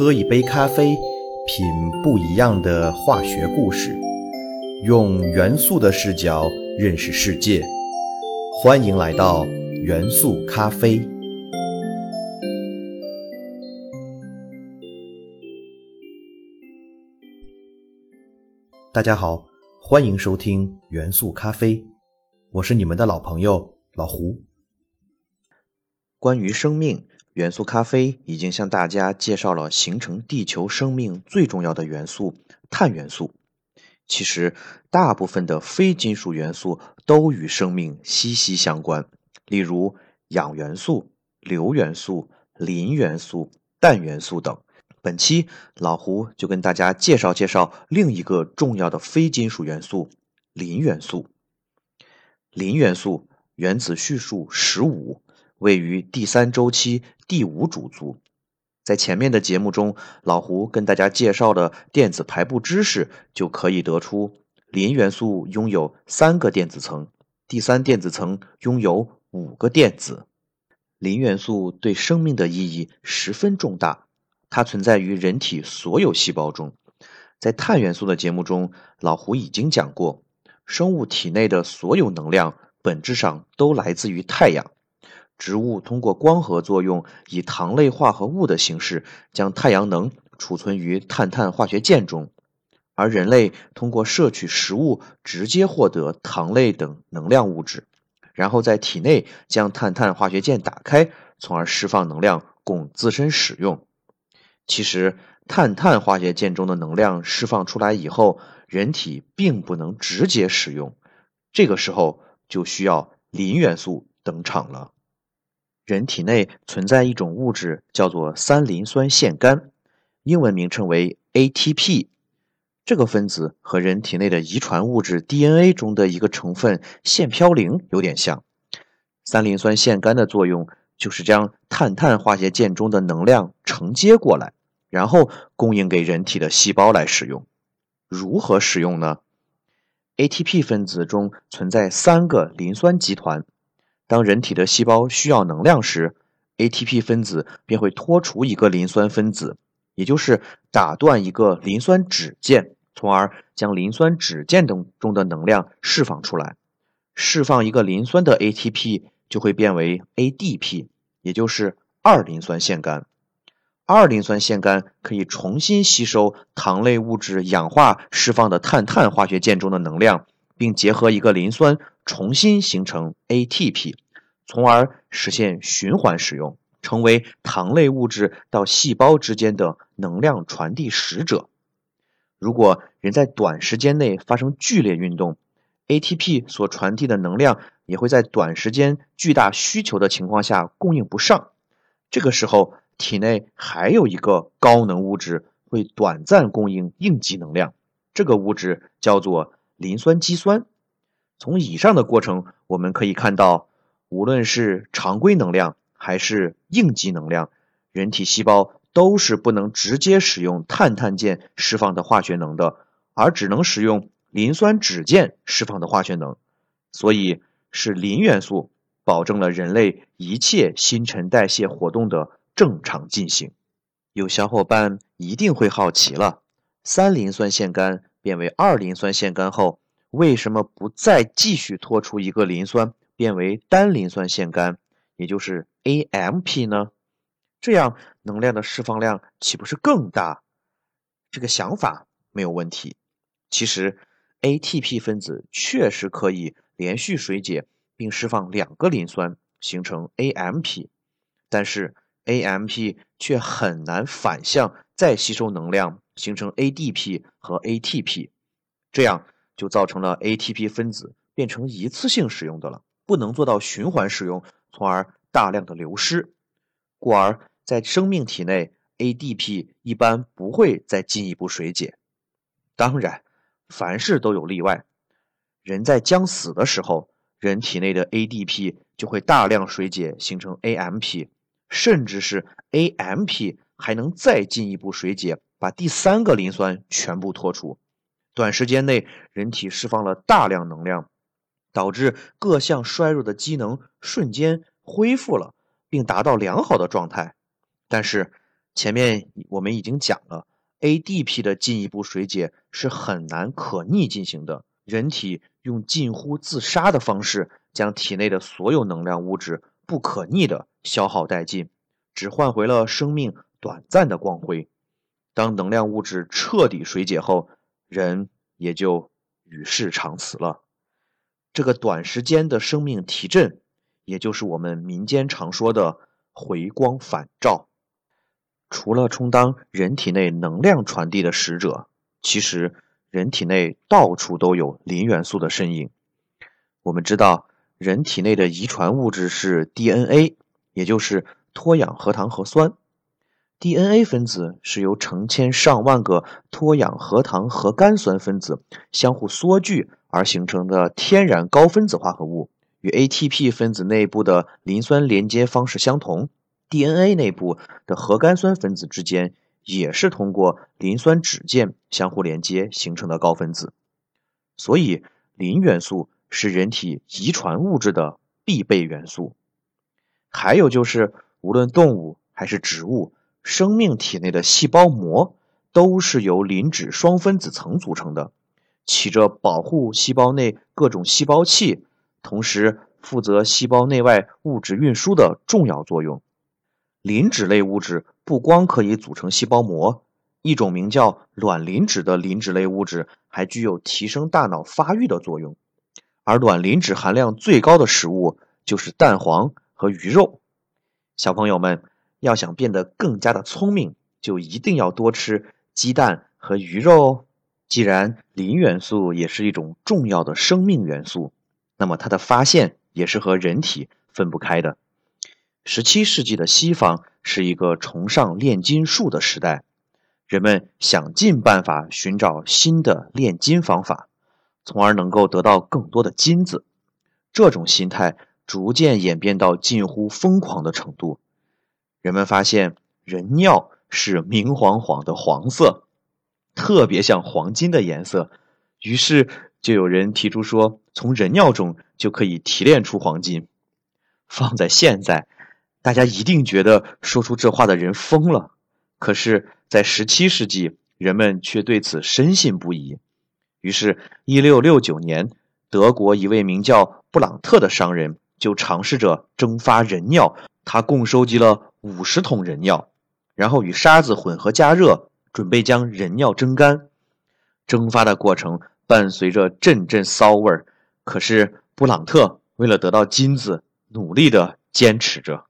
喝一杯咖啡，品不一样的化学故事，用元素的视角认识世界。欢迎来到元素咖啡。大家好，欢迎收听元素咖啡，我是你们的老朋友老胡。关于生命。元素咖啡已经向大家介绍了形成地球生命最重要的元素——碳元素。其实，大部分的非金属元素都与生命息息相关，例如氧元素、硫元素、磷元素、氮元素等。本期老胡就跟大家介绍介绍另一个重要的非金属元素——磷元素。磷元素原子序数十五。位于第三周期第五主族，在前面的节目中，老胡跟大家介绍的电子排布知识，就可以得出磷元素拥有三个电子层，第三电子层拥有五个电子。磷元素对生命的意义十分重大，它存在于人体所有细胞中。在碳元素的节目中，老胡已经讲过，生物体内的所有能量本质上都来自于太阳。植物通过光合作用，以糖类化合物的形式将太阳能储存于碳碳化学键中，而人类通过摄取食物直接获得糖类等能量物质，然后在体内将碳碳化学键打开，从而释放能量供自身使用。其实，碳碳化学键中的能量释放出来以后，人体并不能直接使用，这个时候就需要磷元素登场了。人体内存在一种物质，叫做三磷酸腺苷，英文名称为 ATP。这个分子和人体内的遗传物质 DNA 中的一个成分腺嘌呤有点像。三磷酸腺苷的作用就是将碳碳化学键中的能量承接过来，然后供应给人体的细胞来使用。如何使用呢？ATP 分子中存在三个磷酸集团。当人体的细胞需要能量时，ATP 分子便会脱除一个磷酸分子，也就是打断一个磷酸酯键，从而将磷酸酯键等中的能量释放出来。释放一个磷酸的 ATP 就会变为 ADP，也就是二磷酸腺苷。二磷酸腺苷可以重新吸收糖类物质氧化释放的碳碳化学键中的能量。并结合一个磷酸，重新形成 ATP，从而实现循环使用，成为糖类物质到细胞之间的能量传递使者。如果人在短时间内发生剧烈运动，ATP 所传递的能量也会在短时间巨大需求的情况下供应不上。这个时候，体内还有一个高能物质会短暂供应应急能量，这个物质叫做。磷酸肌酸，从以上的过程我们可以看到，无论是常规能量还是应急能量，人体细胞都是不能直接使用碳碳键释放的化学能的，而只能使用磷酸酯键释放的化学能。所以是磷元素保证了人类一切新陈代谢活动的正常进行。有小伙伴一定会好奇了，三磷酸腺苷。变为二磷酸腺苷后，为什么不再继续脱出一个磷酸，变为单磷酸腺苷，也就是 AMP 呢？这样能量的释放量岂不是更大？这个想法没有问题。其实 ATP 分子确实可以连续水解并释放两个磷酸，形成 AMP，但是 AMP 却很难反向再吸收能量。形成 ADP 和 ATP，这样就造成了 ATP 分子变成一次性使用的了，不能做到循环使用，从而大量的流失。故而在生命体内，ADP 一般不会再进一步水解。当然，凡事都有例外。人在将死的时候，人体内的 ADP 就会大量水解形成 AMP，甚至是 AMP 还能再进一步水解。把第三个磷酸全部脱除，短时间内人体释放了大量能量，导致各项衰弱的机能瞬间恢复了，并达到良好的状态。但是前面我们已经讲了，ADP 的进一步水解是很难可逆进行的，人体用近乎自杀的方式将体内的所有能量物质不可逆的消耗殆尽，只换回了生命短暂的光辉。当能量物质彻底水解后，人也就与世长辞了。这个短时间的生命提振，也就是我们民间常说的回光返照。除了充当人体内能量传递的使者，其实人体内到处都有磷元素的身影。我们知道，人体内的遗传物质是 DNA，也就是脱氧核糖核酸。DNA 分子是由成千上万个脱氧核糖核苷酸分子相互缩聚而形成的天然高分子化合物，与 ATP 分子内部的磷酸连接方式相同。DNA 内部的核苷酸分子之间也是通过磷酸酯键相互连接形成的高分子，所以磷元素是人体遗传物质的必备元素。还有就是，无论动物还是植物，生命体内的细胞膜都是由磷脂双分子层组成的，起着保护细胞内各种细胞器，同时负责细胞内外物质运输的重要作用。磷脂类物质不光可以组成细胞膜，一种名叫卵磷脂的磷脂类物质还具有提升大脑发育的作用。而卵磷脂含量最高的食物就是蛋黄和鱼肉。小朋友们要想变得更加的聪明，就一定要多吃鸡蛋和鱼肉哦。既然磷元素也是一种重要的生命元素，那么它的发现也是和人体分不开的。十七世纪的西方是一个崇尚炼金术的时代，人们想尽办法寻找新的炼金方法，从而能够得到更多的金子。这种心态逐渐演变到近乎疯狂的程度。人们发现人尿是明晃晃的黄色，特别像黄金的颜色，于是就有人提出说，从人尿中就可以提炼出黄金。放在现在。大家一定觉得说出这话的人疯了，可是，在十七世纪，人们却对此深信不疑。于是，一六六九年，德国一位名叫布朗特的商人就尝试着蒸发人尿。他共收集了五十桶人尿，然后与沙子混合加热，准备将人尿蒸干。蒸发的过程伴随着阵阵骚味儿，可是布朗特为了得到金子，努力地坚持着。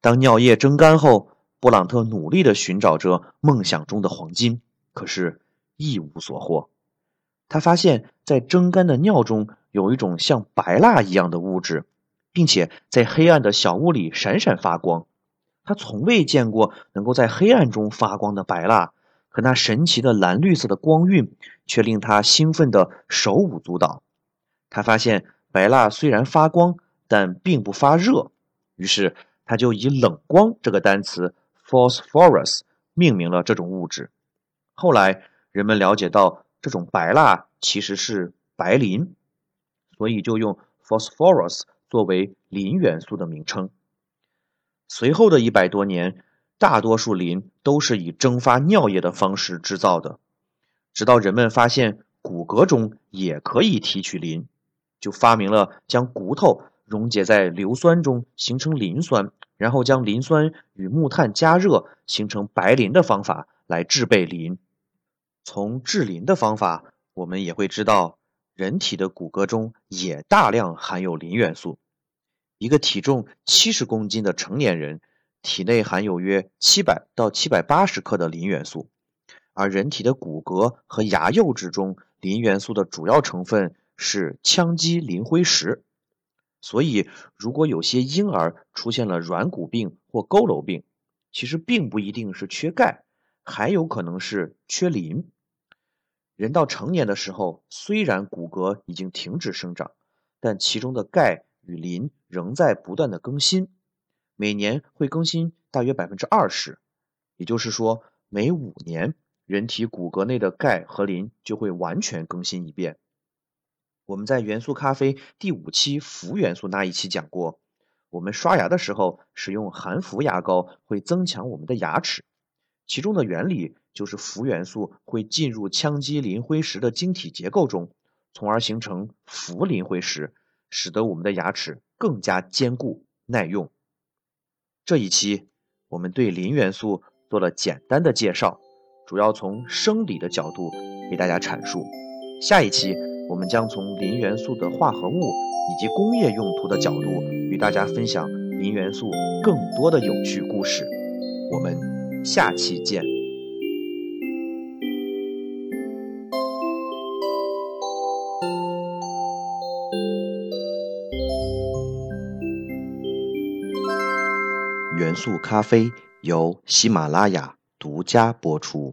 当尿液蒸干后，布朗特努力地寻找着梦想中的黄金，可是，一无所获。他发现，在蒸干的尿中有一种像白蜡一样的物质，并且在黑暗的小屋里闪闪发光。他从未见过能够在黑暗中发光的白蜡，可那神奇的蓝绿色的光晕却令他兴奋得手舞足蹈。他发现，白蜡虽然发光，但并不发热。于是。他就以“冷光”这个单词 “phosphorus” 命名了这种物质。后来人们了解到，这种白蜡其实是白磷，所以就用 “phosphorus” 作为磷元素的名称。随后的一百多年，大多数磷都是以蒸发尿液的方式制造的。直到人们发现骨骼中也可以提取磷，就发明了将骨头。溶解在硫酸中形成磷酸，然后将磷酸与木炭加热形成白磷的方法来制备磷。从制磷的方法，我们也会知道，人体的骨骼中也大量含有磷元素。一个体重七十公斤的成年人体内含有约七百到七百八十克的磷元素，而人体的骨骼和牙釉质中磷元素的主要成分是羟基磷灰石。所以，如果有些婴儿出现了软骨病或佝偻病，其实并不一定是缺钙，还有可能是缺磷。人到成年的时候，虽然骨骼已经停止生长，但其中的钙与磷仍在不断的更新，每年会更新大约百分之二十。也就是说，每五年，人体骨骼内的钙和磷就会完全更新一遍。我们在元素咖啡第五期氟元素那一期讲过，我们刷牙的时候使用含氟牙膏会增强我们的牙齿，其中的原理就是氟元素会进入羟基磷灰石的晶体结构中，从而形成氟磷灰石，使得我们的牙齿更加坚固耐用。这一期我们对磷元素做了简单的介绍，主要从生理的角度给大家阐述。下一期我们将从磷元素的化合物以及工业用途的角度。与大家分享磷元素更多的有趣故事，我们下期见。速咖啡由喜马拉雅独家播出。